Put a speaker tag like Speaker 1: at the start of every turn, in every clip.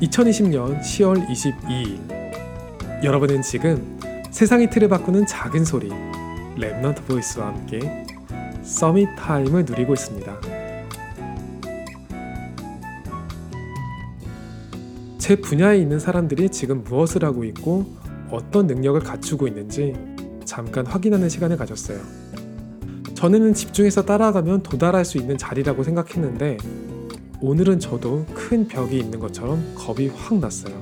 Speaker 1: 2020년 10월 22일 여러분은 지금 세상의 틀을 바꾸는 작은 소리 Remnant Voice와 함께 Summit Time을 누리고 있습니다. 제 분야에 있는 사람들이 지금 무엇을 하고 있고 어떤 능력을 갖추고 있는지 잠깐 확인하는 시간을 가졌어요. 전에는 집중해서 따라가면 도달할 수 있는 자리라고 생각했는데 오늘은 저도 큰 벽이 있는 것처럼 겁이 확 났어요.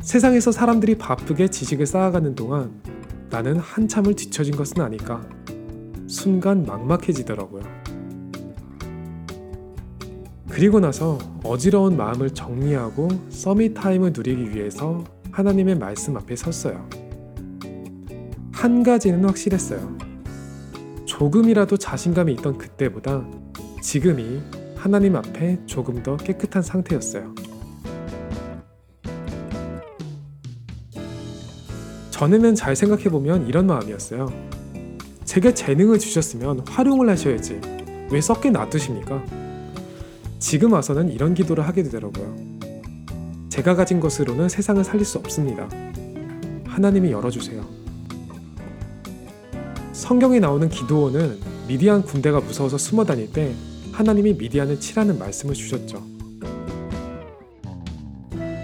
Speaker 1: 세상에서 사람들이 바쁘게 지식을 쌓아가는 동안 나는 한참을 뒤처진 것은 아닐까. 순간 막막해지더라고요. 그리고 나서 어지러운 마음을 정리하고 서밋 타임을 누리기 위해서 하나님의 말씀 앞에 섰어요. 한 가지는 확실했어요. 조금이라도 자신감이 있던 그때보다 지금이 하나님 앞에 조금 더 깨끗한 상태였어요. 전에는 잘 생각해보면 이런 마음이었어요. 제게 재능을 주셨으면 활용을 하셔야지. 왜 썩게 놔두십니까? 지금 와서는 이런 기도를 하게 되더라고요. 제가 가진 것으로는 세상을 살릴 수 없습니다. 하나님이 열어주세요. 성경에 나오는 기도원은 미디안 군대가 무서워서 숨어 다닐 때 하나님이 미디안을 치라는 말씀을 주셨죠.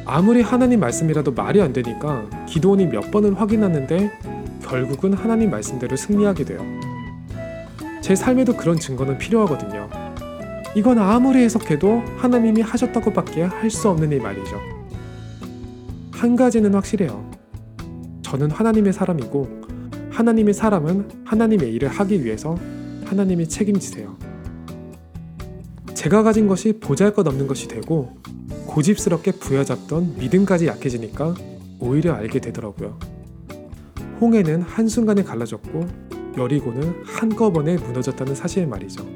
Speaker 1: 아무리 하나님 말씀이라도 말이 안 되니까 기도원이 몇 번을 확인하는데 결국은 하나님 말씀대로 승리하게 돼요. 제 삶에도 그런 증거는 필요하거든요. 이건 아무리 해석해도 하나님이 하셨다고밖에 할 수 없는 일 말이죠. 한 가지는 확실해요. 저는 하나님의 사람이고 하나님의 사람은 하나님의 일을 하기 위해서 하나님이 책임지세요. 제가 가진 것이 보잘것없는 것이 되고 고집스럽게 부여잡던 믿음까지 약해지니까 오히려 알게 되더라고요. 홍해는 한순간에 갈라졌고 여리고는 한꺼번에 무너졌다는 사실 말이죠.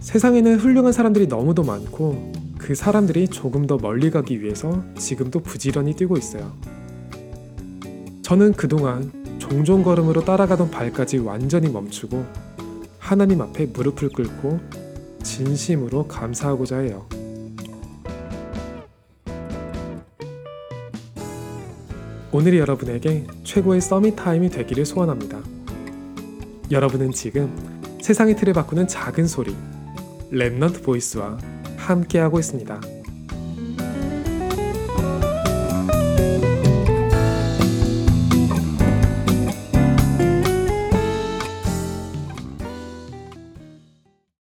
Speaker 1: 세상에는 훌륭한 사람들이 너무도 많고 그 사람들이 조금 더 멀리 가기 위해서 지금도 부지런히 뛰고 있어요. 저는 그동안 종종 걸음으로 따라가던 발까지 완전히 멈추고 하나님 앞에 무릎을 꿇고 진심으로 감사하고자 해요. 오늘이 여러분에게 최고의 서밋 타임이 되기를 소원합니다. 여러분은 지금 세상의 틀을 바꾸는 작은 소리 랩넌트 보이스와 함께하고 있습니다.